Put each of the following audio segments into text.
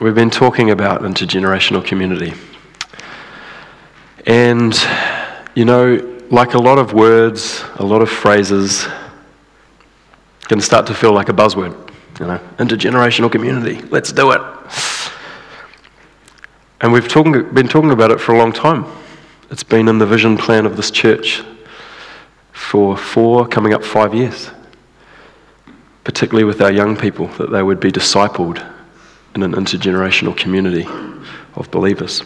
we've been talking about intergenerational community. And, you know, like a lot of words, a lot of phrases, can start to feel like a buzzword. You know, intergenerational community, let's do it. And we've been talking about it for a long time. It's been in the vision plan of this church for four, coming up five years, particularly with our young people, that they would be discipled in an intergenerational community of believers.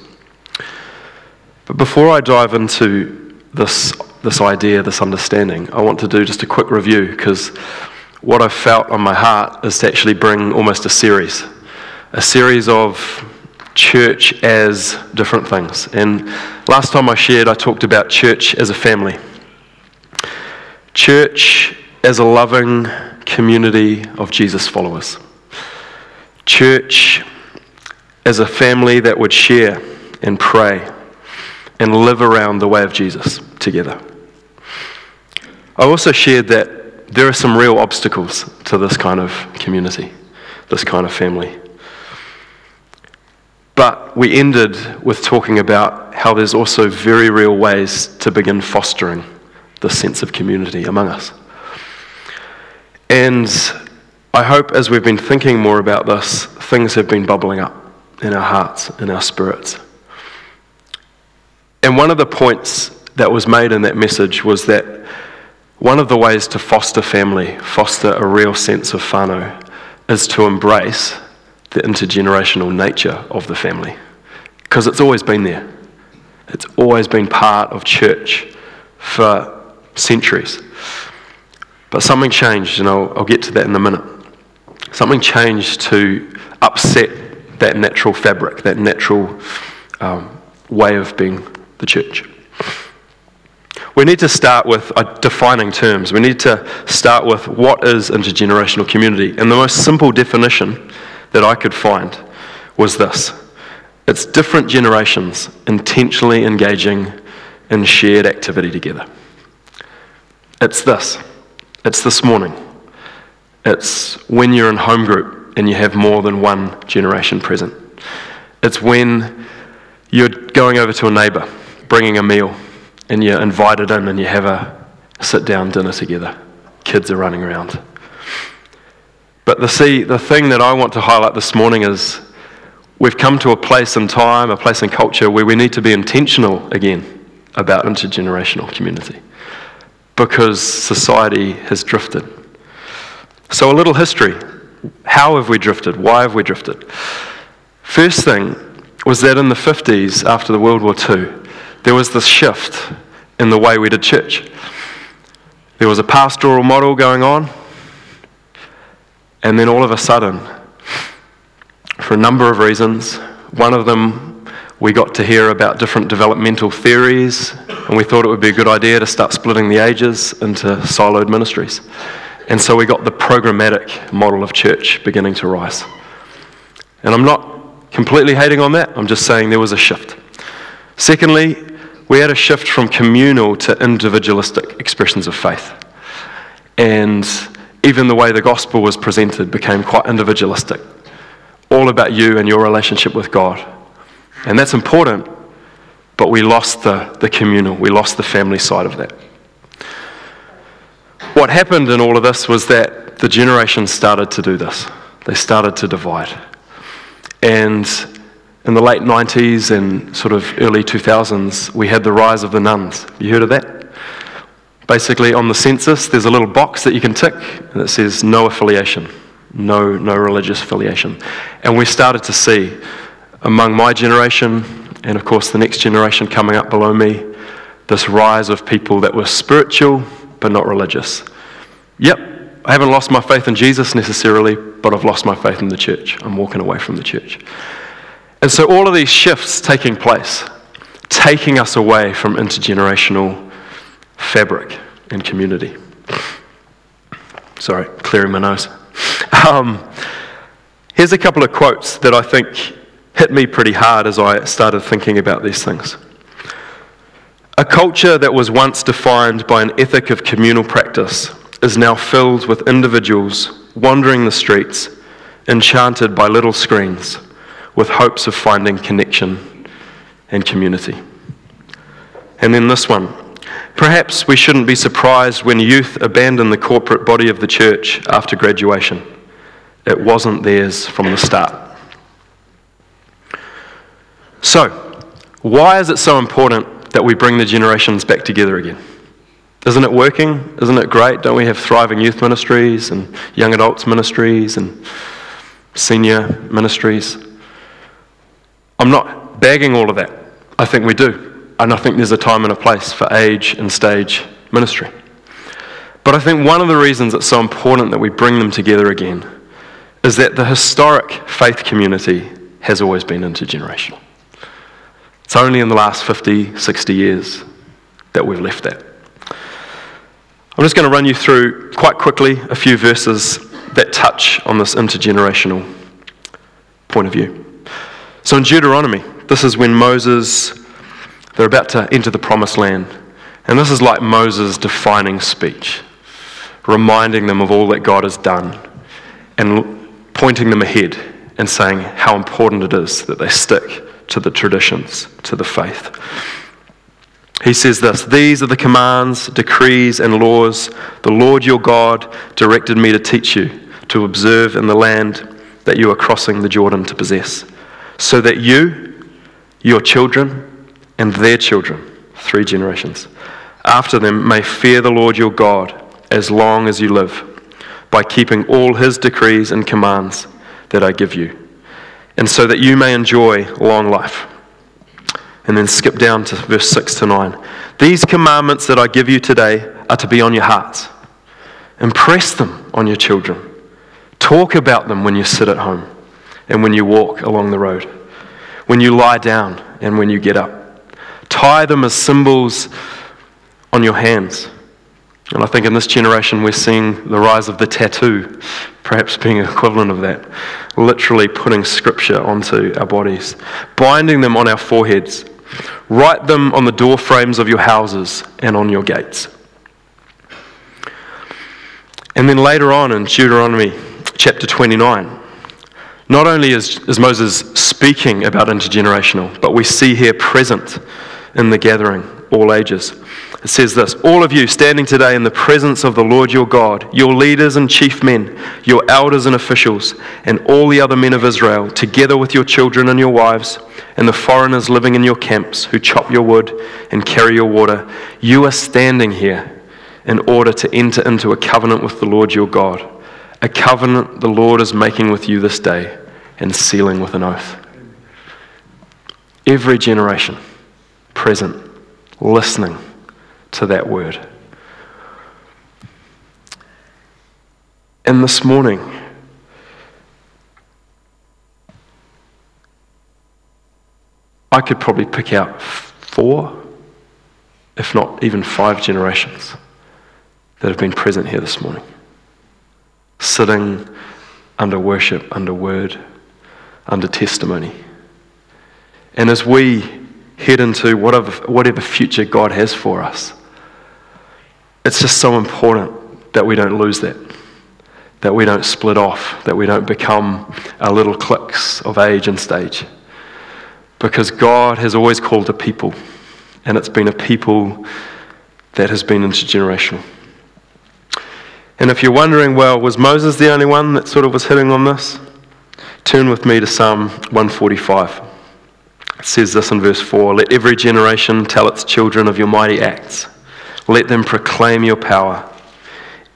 But before I dive into this, this idea, this understanding, I want to do just a quick review because what I've felt on my heart is to actually bring almost a series, a series of church as different things. And last time I shared, I talked about church as a family. Church as a loving community of Jesus followers. Church as a family that would share and pray and live around the way of Jesus together. I also shared that there are some real obstacles to this kind of community, this kind of family. But we ended with talking about how there's also very real ways to begin fostering the sense of community among us. And I hope as we've been thinking more about this, things have been bubbling up in our hearts, in our spirits. And one of the points that was made in that message was that one of the ways to foster family, foster a real sense of whānau, is to embrace the intergenerational nature of the family. Because it's always been there. It's always been part of church for centuries. But something changed, and I'll, I'll get to that in a minute. Something changed to upset that natural fabric, that natural um, way of being the church. We need to start with uh, defining terms. We need to start with what is intergenerational community. And the most simple definition that I could find was this it's different generations intentionally engaging in shared activity together. It's this. It's this morning. It's when you're in home group and you have more than one generation present. It's when you're going over to a neighbour, bringing a meal, and you're invited in and you have a sit down dinner together. Kids are running around. But the, see, the thing that I want to highlight this morning is we've come to a place in time, a place in culture where we need to be intentional again about intergenerational community because society has drifted. So, a little history. How have we drifted? Why have we drifted? First thing was that in the 50s, after the World War II, there was this shift in the way we did church. There was a pastoral model going on, and then all of a sudden, for a number of reasons, one of them, we got to hear about different developmental theories, and we thought it would be a good idea to start splitting the ages into siloed ministries. And so we got the programmatic model of church beginning to rise. And I'm not completely hating on that, I'm just saying there was a shift. Secondly, we had a shift from communal to individualistic expressions of faith. And even the way the gospel was presented became quite individualistic, all about you and your relationship with God. And that's important, but we lost the, the communal, we lost the family side of that. What happened in all of this was that the generation started to do this. They started to divide. And in the late 90s and sort of early 2000s, we had the rise of the nones. You heard of that? Basically, on the census, there's a little box that you can tick that says no affiliation, no, no religious affiliation. And we started to see among my generation, and of course the next generation coming up below me, this rise of people that were spiritual but not religious. Yep, I haven't lost my faith in Jesus necessarily, but I've lost my faith in the church. I'm walking away from the church. And so all of these shifts taking place, taking us away from intergenerational fabric and community. Sorry, clearing my nose. Um, here's a couple of quotes that I think hit me pretty hard as I started thinking about these things. A culture that was once defined by an ethic of communal practice is now filled with individuals wandering the streets, enchanted by little screens, with hopes of finding connection and community. And then this one. Perhaps we shouldn't be surprised when youth abandon the corporate body of the church after graduation. It wasn't theirs from the start. So, why is it so important that we bring the generations back together again? Isn't it working? Isn't it great? Don't we have thriving youth ministries and young adults ministries and senior ministries? I'm not bagging all of that. I think we do. And I think there's a time and a place for age and stage ministry. But I think one of the reasons it's so important that we bring them together again is that the historic faith community has always been intergenerational. It's only in the last 50, 60 years that we've left that. I'm just going to run you through quite quickly a few verses that touch on this intergenerational point of view. So in Deuteronomy, this is when Moses, they're about to enter the promised land. And this is like Moses' defining speech, reminding them of all that God has done and pointing them ahead and saying how important it is that they stick to the traditions, to the faith. He says this These are the commands, decrees, and laws the Lord your God directed me to teach you to observe in the land that you are crossing the Jordan to possess so that you, your children, and their children, three generations, after them may fear the Lord your God as long as you live, by keeping all his decrees and commands that I give you, and so that you may enjoy long life. And then skip down to verse 6 to 9. These commandments that I give you today are to be on your hearts. Impress them on your children. Talk about them when you sit at home and when you walk along the road, when you lie down and when you get up. Tie them as symbols on your hands. And I think in this generation we're seeing the rise of the tattoo, perhaps being equivalent of that. Literally putting scripture onto our bodies, binding them on our foreheads. Write them on the door frames of your houses and on your gates. And then later on in Deuteronomy chapter 29, not only is, is Moses speaking about intergenerational, but we see here present in the gathering, all ages. It says this All of you standing today in the presence of the Lord your God, your leaders and chief men, your elders and officials, and all the other men of Israel, together with your children and your wives, and the foreigners living in your camps who chop your wood and carry your water, you are standing here in order to enter into a covenant with the Lord your God a covenant the Lord is making with you this day and sealing with an oath. Every generation present, listening to that word. And this morning, I could probably pick out four, if not even five generations that have been present here this morning sitting under worship, under word, under testimony. And as we head into whatever, whatever future God has for us, it's just so important that we don't lose that, that we don't split off, that we don't become our little cliques of age and stage. Because God has always called a people, and it's been a people that has been intergenerational. And if you're wondering, well, was Moses the only one that sort of was hitting on this? Turn with me to Psalm 145. It says this in verse 4 Let every generation tell its children of your mighty acts, let them proclaim your power.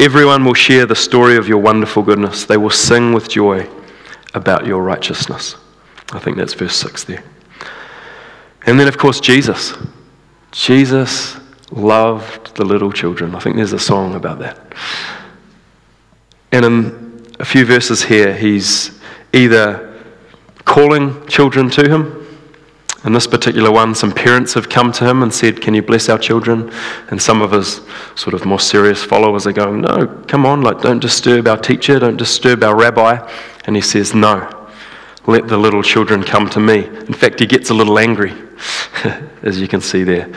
Everyone will share the story of your wonderful goodness, they will sing with joy about your righteousness. I think that's verse 6 there. And then, of course, Jesus. Jesus loved the little children. I think there's a song about that. And in a few verses here, he's either calling children to him. In this particular one, some parents have come to him and said, Can you bless our children? And some of his sort of more serious followers are going, No, come on, like, don't disturb our teacher, don't disturb our rabbi. And he says, No, let the little children come to me. In fact, he gets a little angry, as you can see there.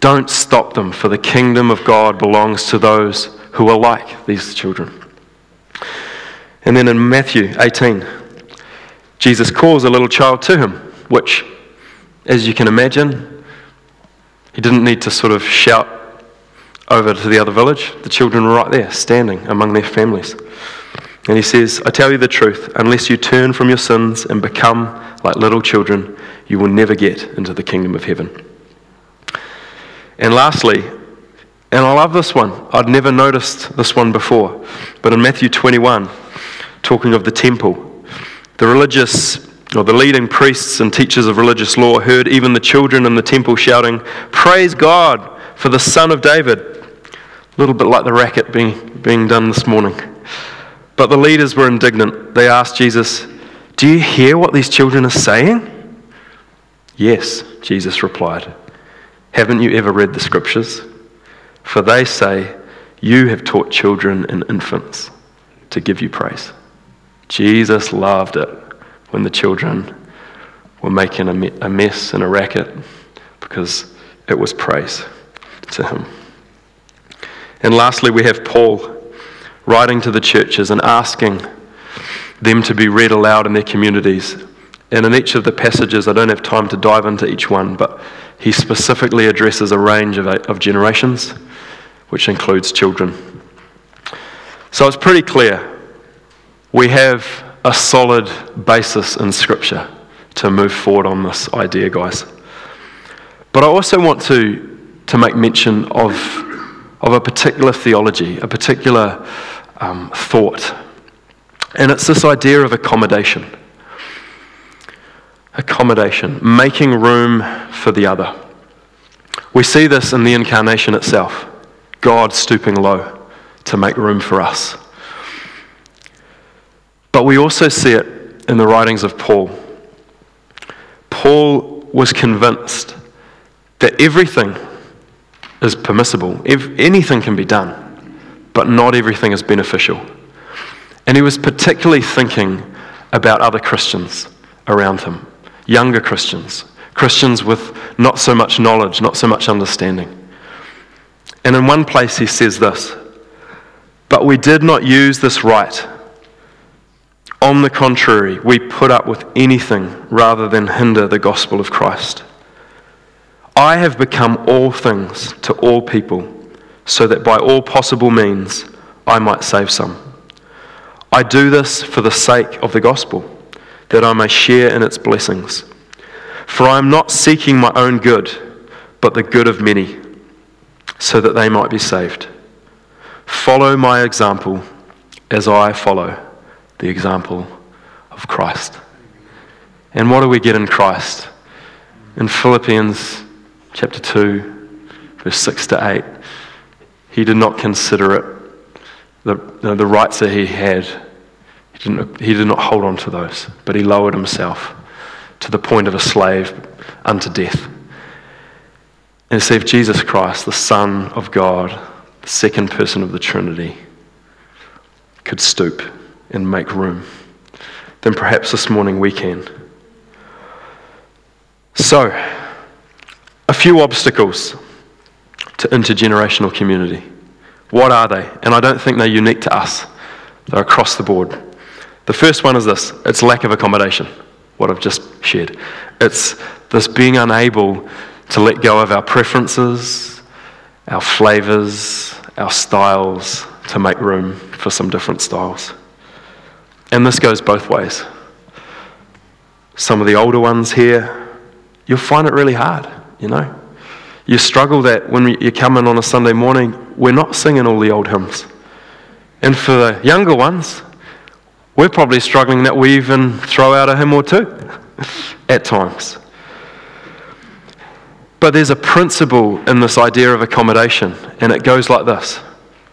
Don't stop them, for the kingdom of God belongs to those who are like these children. And then in Matthew 18, Jesus calls a little child to him, which, as you can imagine, he didn't need to sort of shout over to the other village. The children were right there, standing among their families. And he says, I tell you the truth, unless you turn from your sins and become like little children, you will never get into the kingdom of heaven. And lastly, and I love this one, I'd never noticed this one before, but in Matthew 21, talking of the temple, the religious or the leading priests and teachers of religious law heard even the children in the temple shouting, Praise God for the Son of David. A little bit like the racket being, being done this morning. But the leaders were indignant. They asked Jesus, Do you hear what these children are saying? Yes, Jesus replied. Haven't you ever read the scriptures? For they say, You have taught children and infants to give you praise. Jesus loved it when the children were making a mess and a racket because it was praise to him. And lastly, we have Paul writing to the churches and asking them to be read aloud in their communities. And in each of the passages, I don't have time to dive into each one, but he specifically addresses a range of, of generations, which includes children. So it's pretty clear we have a solid basis in Scripture to move forward on this idea, guys. But I also want to, to make mention of, of a particular theology, a particular um, thought. And it's this idea of accommodation. Accommodation, making room for the other. We see this in the incarnation itself God stooping low to make room for us. But we also see it in the writings of Paul. Paul was convinced that everything is permissible, if anything can be done but not everything is beneficial. And he was particularly thinking about other Christians around him, younger Christians, Christians with not so much knowledge, not so much understanding. And in one place he says this But we did not use this right. On the contrary, we put up with anything rather than hinder the gospel of Christ. I have become all things to all people so that by all possible means I might save some. I do this for the sake of the gospel, that I may share in its blessings. For I am not seeking my own good, but the good of many, so that they might be saved. Follow my example as I follow the example of Christ. And what do we get in Christ? In Philippians chapter 2, verse 6 to 8 he did not consider it the, the rights that he had. He, didn't, he did not hold on to those, but he lowered himself to the point of a slave unto death. And see if Jesus Christ, the Son of God, the second person of the Trinity, could stoop and make room, then perhaps this morning we can. So, a few obstacles to intergenerational community. What are they? And I don't think they're unique to us, they're across the board. The first one is this it's lack of accommodation, what I've just shared. It's this being unable to let go of our preferences, our flavors, our styles to make room for some different styles. And this goes both ways. Some of the older ones here, you'll find it really hard, you know you struggle that when you come in on a Sunday morning, we're not singing all the old hymns. And for the younger ones, we're probably struggling that we even throw out a hymn or two at times. But there's a principle in this idea of accommodation, and it goes like this.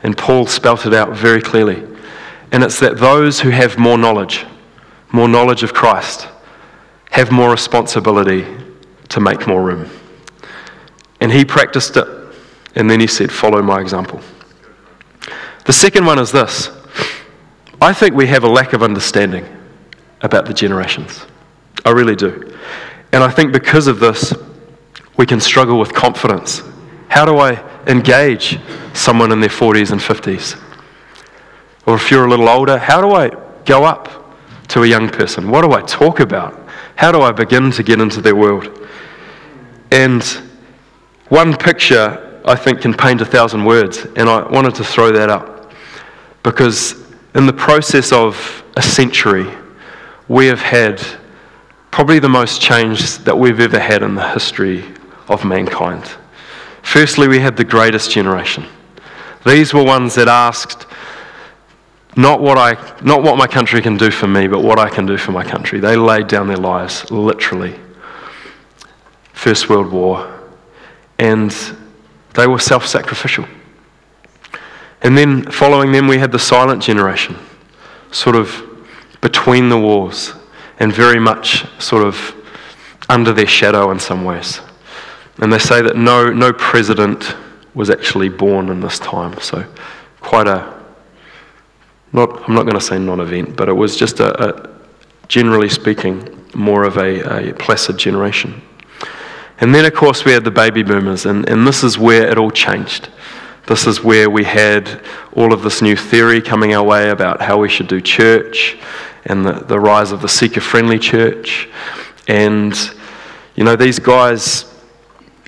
And Paul spelt it out very clearly. And it's that those who have more knowledge, more knowledge of Christ, have more responsibility to make more room. And he practiced it. And then he said, Follow my example. The second one is this I think we have a lack of understanding about the generations. I really do. And I think because of this, we can struggle with confidence. How do I engage someone in their 40s and 50s? Or if you're a little older, how do I go up to a young person? What do I talk about? How do I begin to get into their world? And one picture, I think, can paint a thousand words, and I wanted to throw that up because in the process of a century, we have had probably the most change that we've ever had in the history of mankind. Firstly, we had the greatest generation. These were ones that asked not what, I, not what my country can do for me, but what I can do for my country. They laid down their lives, literally. First World War. And they were self sacrificial. And then following them, we had the silent generation, sort of between the wars and very much sort of under their shadow in some ways. And they say that no, no president was actually born in this time. So, quite a, not, I'm not going to say non event, but it was just a, a, generally speaking, more of a, a placid generation. And then, of course, we had the baby boomers, and, and this is where it all changed. This is where we had all of this new theory coming our way about how we should do church and the, the rise of the seeker friendly church. And, you know, these guys,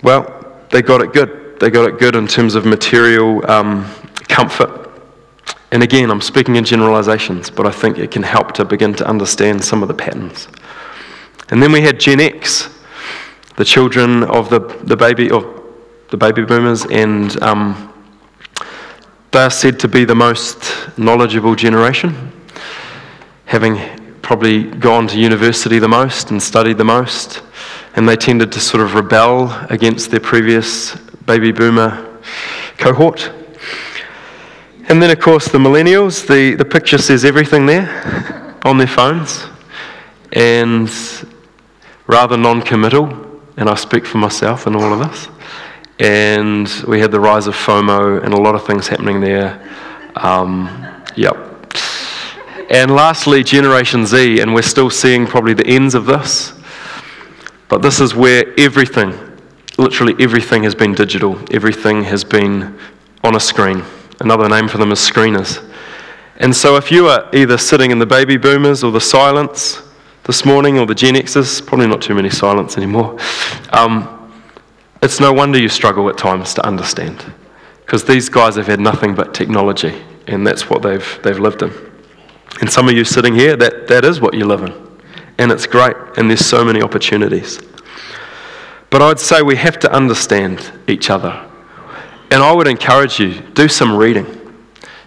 well, they got it good. They got it good in terms of material um, comfort. And again, I'm speaking in generalizations, but I think it can help to begin to understand some of the patterns. And then we had Gen X, the children of the, the baby of the baby boomers, and um, they are said to be the most knowledgeable generation having probably gone to university the most and studied the most, and they tended to sort of rebel against their previous baby boomer cohort. And then, of course, the millennials, the, the picture says everything there on their phones, and rather non committal, and I speak for myself and all of us. And we had the rise of FOMO and a lot of things happening there. Um, yep, and lastly, Generation Z, and we're still seeing probably the ends of this. But this is where everything, literally everything, has been digital. Everything has been on a screen. Another name for them is screeners. And so if you are either sitting in the baby boomers or the silence this morning or the Gen Xers, probably not too many silents anymore, um, it's no wonder you struggle at times to understand. Because these guys have had nothing but technology, and that's what they've, they've lived in. And some of you sitting here, that, that is what you live in. And it's great, and there's so many opportunities. But I'd say we have to understand each other. And I would encourage you, do some reading.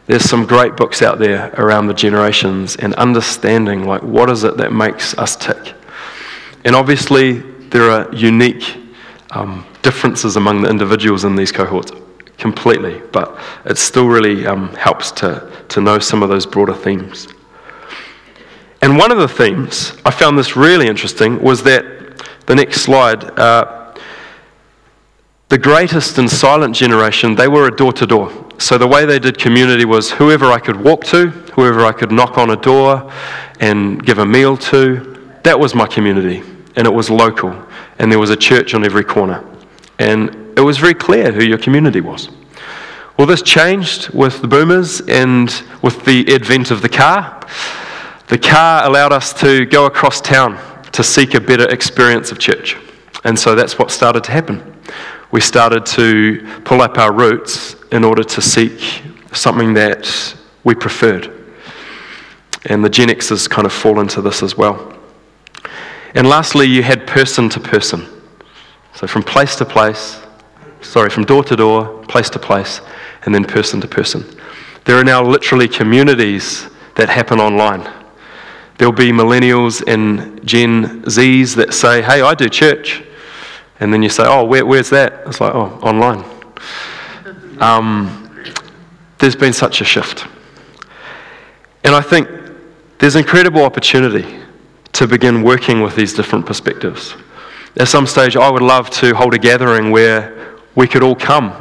There's some great books out there around the generations and understanding like what is it that makes us tick. And obviously there are unique um, differences among the individuals in these cohorts completely, but it still really um, helps to, to know some of those broader themes. And one of the themes, I found this really interesting, was that the next slide, uh, the greatest and silent generation, they were a door to door. So the way they did community was whoever I could walk to, whoever I could knock on a door and give a meal to, that was my community. And it was local. And there was a church on every corner. And it was very clear who your community was. Well, this changed with the boomers and with the advent of the car. The car allowed us to go across town to seek a better experience of church. And so that's what started to happen. We started to pull up our roots in order to seek something that we preferred. And the Gen Xers kind of fall into this as well. And lastly, you had person to person. So from place to place, sorry, from door to door, place to place, and then person to person. There are now literally communities that happen online. There'll be millennials and Gen Zs that say, Hey, I do church. And then you say, Oh, where, where's that? It's like, Oh, online. Um, there's been such a shift. And I think there's incredible opportunity to begin working with these different perspectives. At some stage, I would love to hold a gathering where we could all come,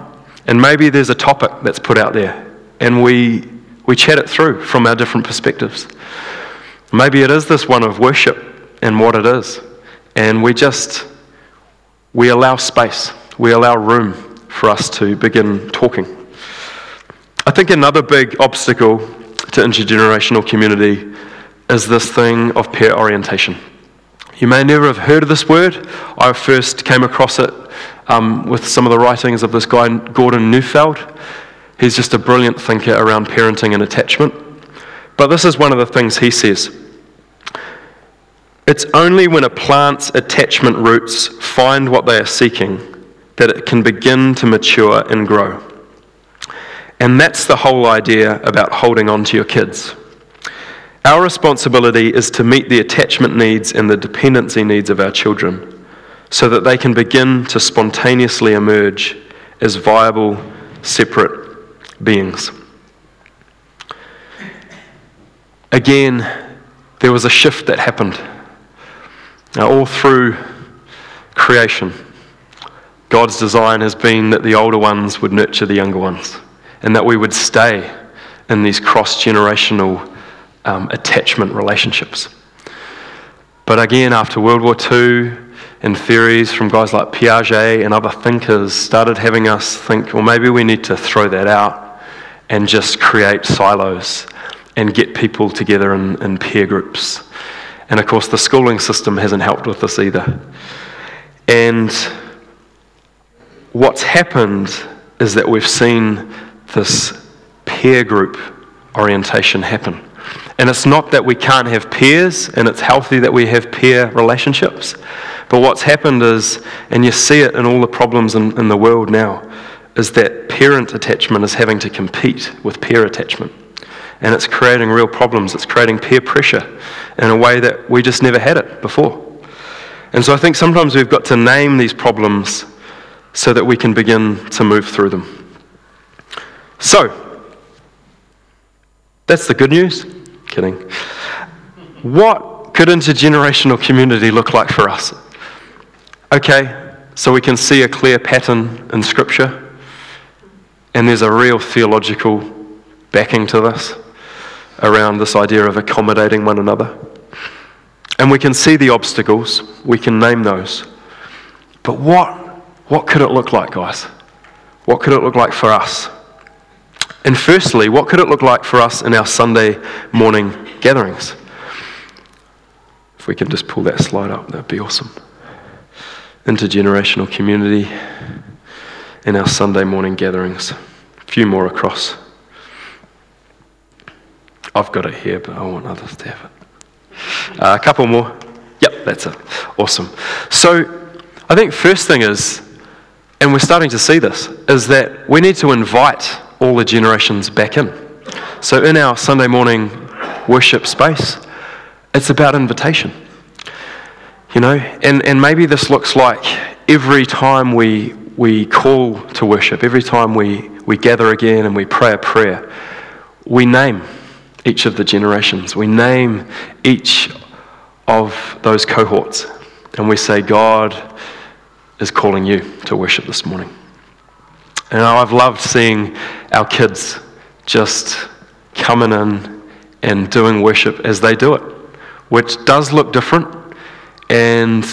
and maybe there's a topic that's put out there, and we, we chat it through from our different perspectives. Maybe it is this one of worship and what it is. And we just, we allow space, we allow room for us to begin talking. I think another big obstacle to intergenerational community is this thing of peer orientation. You may never have heard of this word. I first came across it um, with some of the writings of this guy, Gordon Neufeld. He's just a brilliant thinker around parenting and attachment. But this is one of the things he says. It's only when a plant's attachment roots find what they are seeking that it can begin to mature and grow. And that's the whole idea about holding on to your kids. Our responsibility is to meet the attachment needs and the dependency needs of our children so that they can begin to spontaneously emerge as viable, separate beings. Again, there was a shift that happened. Now, all through creation, God's design has been that the older ones would nurture the younger ones and that we would stay in these cross generational um, attachment relationships. But again, after World War II, and theories from guys like Piaget and other thinkers started having us think, well, maybe we need to throw that out and just create silos and get people together in, in peer groups. And of course, the schooling system hasn't helped with this either. And what's happened is that we've seen this peer group orientation happen. And it's not that we can't have peers, and it's healthy that we have peer relationships. But what's happened is, and you see it in all the problems in, in the world now, is that parent attachment is having to compete with peer attachment. And it's creating real problems. It's creating peer pressure in a way that we just never had it before. And so I think sometimes we've got to name these problems so that we can begin to move through them. So, that's the good news. Kidding. What could intergenerational community look like for us? Okay, so we can see a clear pattern in Scripture, and there's a real theological backing to this around this idea of accommodating one another. And we can see the obstacles, we can name those. But what, what could it look like, guys? What could it look like for us? And firstly, what could it look like for us in our Sunday morning gatherings? If we can just pull that slide up, that'd be awesome. Intergenerational community in our Sunday morning gatherings. A few more across. I've got it here, but I want others to have it. Uh, a couple more. Yep, that's it. Awesome. So, I think first thing is, and we're starting to see this, is that we need to invite all the generations back in. So, in our Sunday morning worship space, it's about invitation. You know, and, and maybe this looks like every time we, we call to worship, every time we, we gather again and we pray a prayer, we name each of the generations. We name each of those cohorts. And we say, God is calling you to worship this morning. And I've loved seeing our kids just coming in and doing worship as they do it, which does look different. And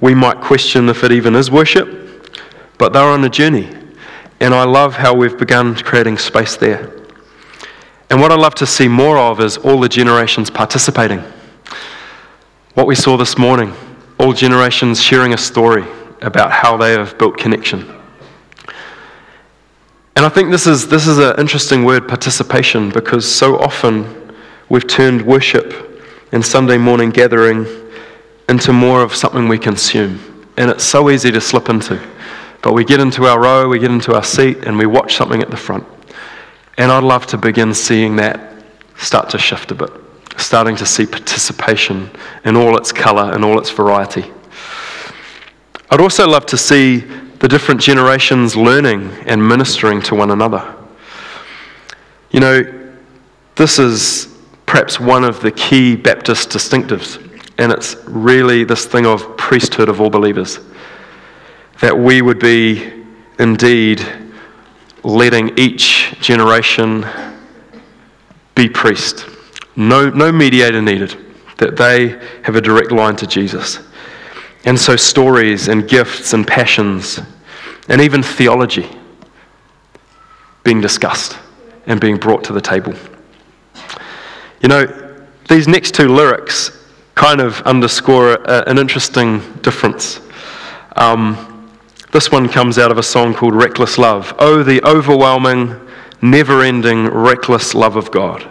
we might question if it even is worship, but they're on a journey. And I love how we've begun creating space there. And what I love to see more of is all the generations participating. What we saw this morning, all generations sharing a story about how they have built connection. And I think this is, this is an interesting word, participation, because so often we've turned worship and Sunday morning gathering into more of something we consume. And it's so easy to slip into. But we get into our row, we get into our seat, and we watch something at the front. And I'd love to begin seeing that start to shift a bit, starting to see participation in all its colour and all its variety. I'd also love to see the different generations learning and ministering to one another. You know, this is perhaps one of the key Baptist distinctives, and it's really this thing of priesthood of all believers. That we would be indeed letting each generation be priest. No, no mediator needed, that they have a direct line to Jesus. And so, stories and gifts and passions, and even theology being discussed and being brought to the table. You know, these next two lyrics kind of underscore a, an interesting difference. Um, this one comes out of a song called Reckless Love. Oh, the overwhelming, never ending, reckless love of God.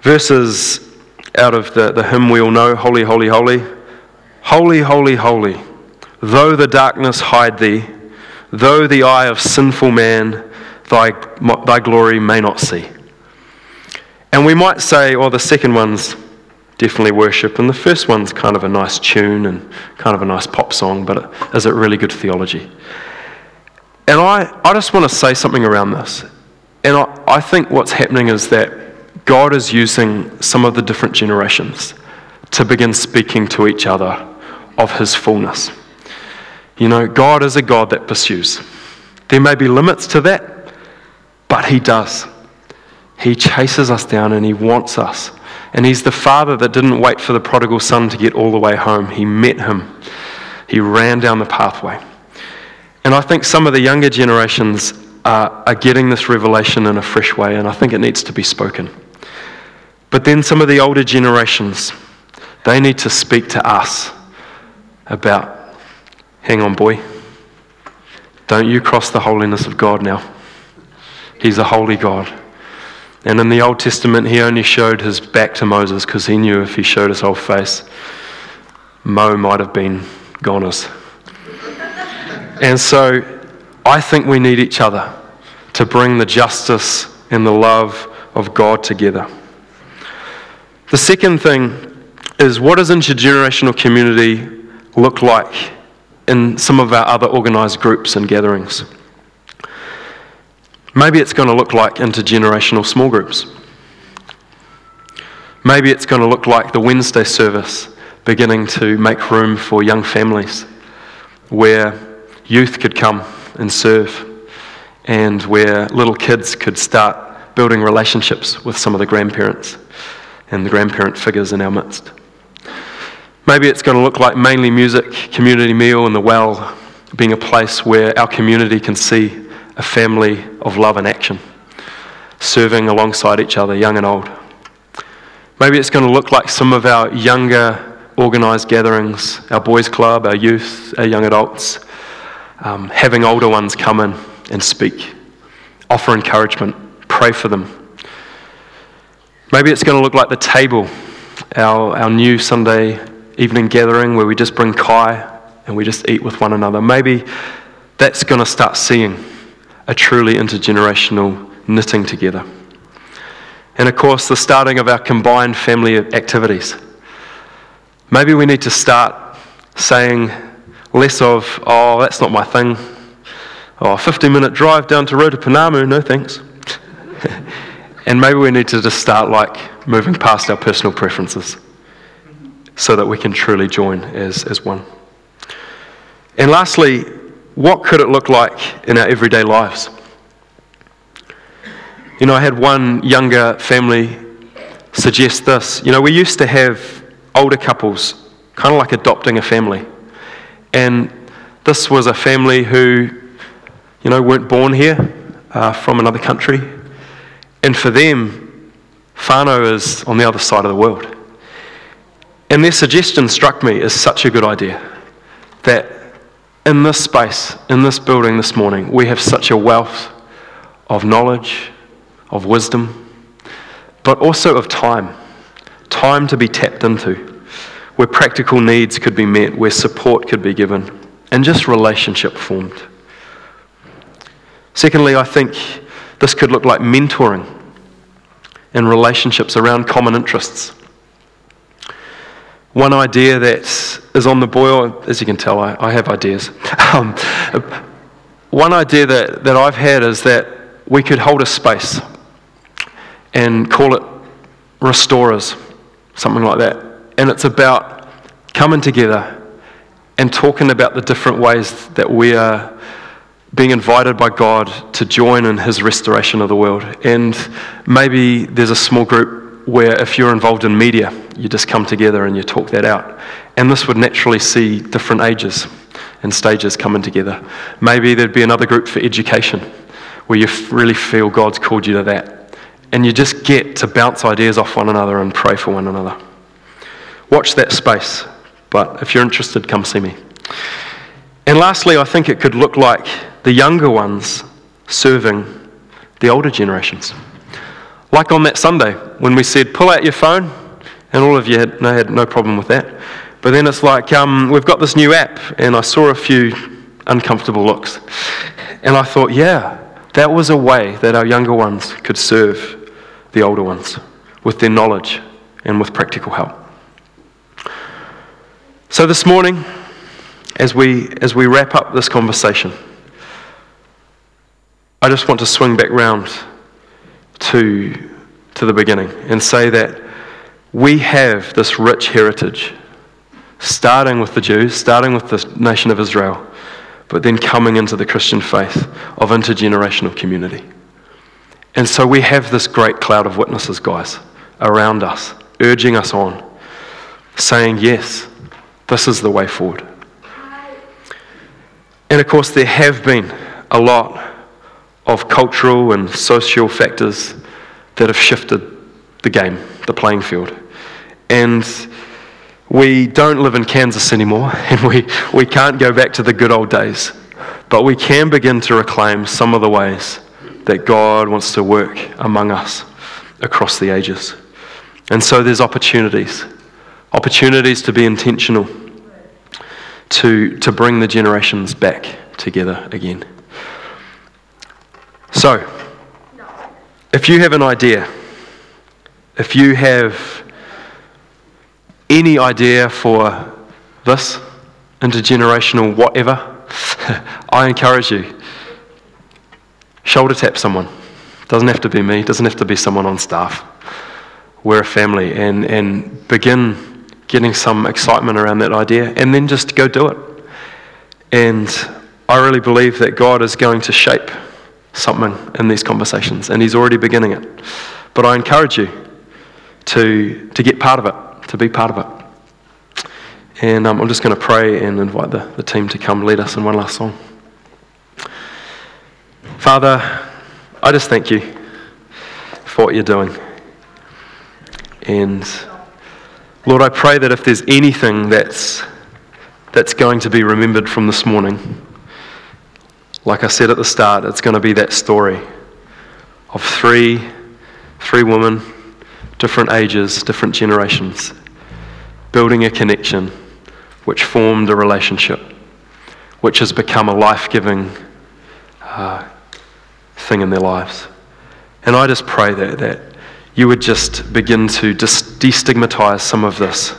Verses out of the, the hymn we all know Holy, Holy, Holy. Holy, holy, holy. Though the darkness hide thee, though the eye of sinful man thy, thy glory may not see. And we might say, well, the second one's definitely worship, and the first one's kind of a nice tune and kind of a nice pop song, but is it really good theology? And I, I just want to say something around this. And I, I think what's happening is that God is using some of the different generations to begin speaking to each other of his fullness. You know, God is a God that pursues. There may be limits to that, but he does. He chases us down and he wants us. And he's the father that didn't wait for the prodigal son to get all the way home. He met him, he ran down the pathway. And I think some of the younger generations are, are getting this revelation in a fresh way, and I think it needs to be spoken. But then some of the older generations, they need to speak to us about, hang on, boy, don't you cross the holiness of God now. He's a holy God. And in the Old Testament, he only showed his back to Moses because he knew if he showed his whole face, Mo might have been goners. and so I think we need each other to bring the justice and the love of God together. The second thing is what does intergenerational community look like in some of our other organized groups and gatherings? Maybe it's going to look like intergenerational small groups. Maybe it's going to look like the Wednesday service beginning to make room for young families where youth could come and serve and where little kids could start building relationships with some of the grandparents and the grandparent figures in our midst. Maybe it's going to look like mainly music, community meal, and the well being a place where our community can see a family of love and action, serving alongside each other, young and old. Maybe it's going to look like some of our younger organised gatherings, our boys' club, our youth, our young adults, um, having older ones come in and speak, offer encouragement, pray for them. Maybe it's going to look like the table, our, our new Sunday evening gathering where we just bring Kai and we just eat with one another. Maybe that's going to start seeing a truly intergenerational knitting together. And of course, the starting of our combined family activities. Maybe we need to start saying less of, oh, that's not my thing. Oh, 50 minute drive down to Rotopounamu, no thanks. and maybe we need to just start like moving past our personal preferences so that we can truly join as, as one. And lastly, what could it look like in our everyday lives? You know, I had one younger family suggest this. You know, we used to have older couples, kind of like adopting a family. And this was a family who, you know, weren't born here uh, from another country. And for them, whānau is on the other side of the world. And their suggestion struck me as such a good idea that in this space, in this building this morning, we have such a wealth of knowledge, of wisdom, but also of time. Time to be tapped into, where practical needs could be met, where support could be given, and just relationship formed. Secondly, I think this could look like mentoring and relationships around common interests. One idea that is on the boil, as you can tell, I, I have ideas. Um, one idea that, that I've had is that we could hold a space and call it restorers, something like that. And it's about coming together and talking about the different ways that we are being invited by God to join in His restoration of the world. And maybe there's a small group where if you're involved in media, you just come together and you talk that out. And this would naturally see different ages and stages coming together. Maybe there'd be another group for education where you really feel God's called you to that. and you just get to bounce ideas off one another and pray for one another. Watch that space, but if you're interested, come see me. And lastly, I think it could look like the younger ones serving the older generations. Like on that Sunday when we said, pull out your phone, and all of you had no, had no problem with that. But then it's like, um, we've got this new app, and I saw a few uncomfortable looks. And I thought, yeah, that was a way that our younger ones could serve the older ones with their knowledge and with practical help. So this morning, as we, as we wrap up this conversation, I just want to swing back round to, to the beginning and say that we have this rich heritage, starting with the Jews, starting with the nation of Israel, but then coming into the Christian faith of intergenerational community. And so we have this great cloud of witnesses, guys, around us, urging us on, saying, yes, this is the way forward. And of course, there have been a lot of cultural and social factors that have shifted the game, the playing field. And we don't live in Kansas anymore, and we, we can't go back to the good old days. But we can begin to reclaim some of the ways that God wants to work among us across the ages. And so there's opportunities, opportunities to be intentional, to, to bring the generations back together again. So, if you have an idea, if you have any idea for this intergenerational whatever, I encourage you. Shoulder tap someone. Doesn't have to be me, doesn't have to be someone on staff. We're a family and, and begin getting some excitement around that idea and then just go do it. And I really believe that God is going to shape something in these conversations, and He's already beginning it. But I encourage you to, to get part of it, to be part of it. And um, I'm just going to pray and invite the, the team to come lead us in one last song. Father, I just thank you for what you're doing. And Lord, I pray that if there's anything that's, that's going to be remembered from this morning, like I said at the start, it's going to be that story of three, three women, different ages, different generations, building a connection which formed a relationship, which has become a life giving uh, thing in their lives. And I just pray that, that you would just begin to destigmatize some of this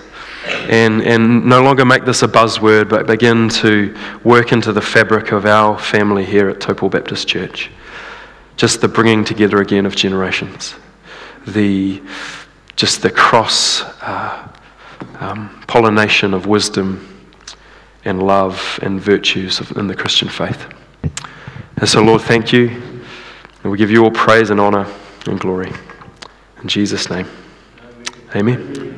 and, and no longer make this a buzzword, but begin to work into the fabric of our family here at Taupō Baptist Church. Just the bringing together again of generations, the just the cross uh, um, pollination of wisdom and love and virtues of, in the Christian faith. And so, Lord, thank you. And we give you all praise and honor and glory. In Jesus' name. Amen. Amen.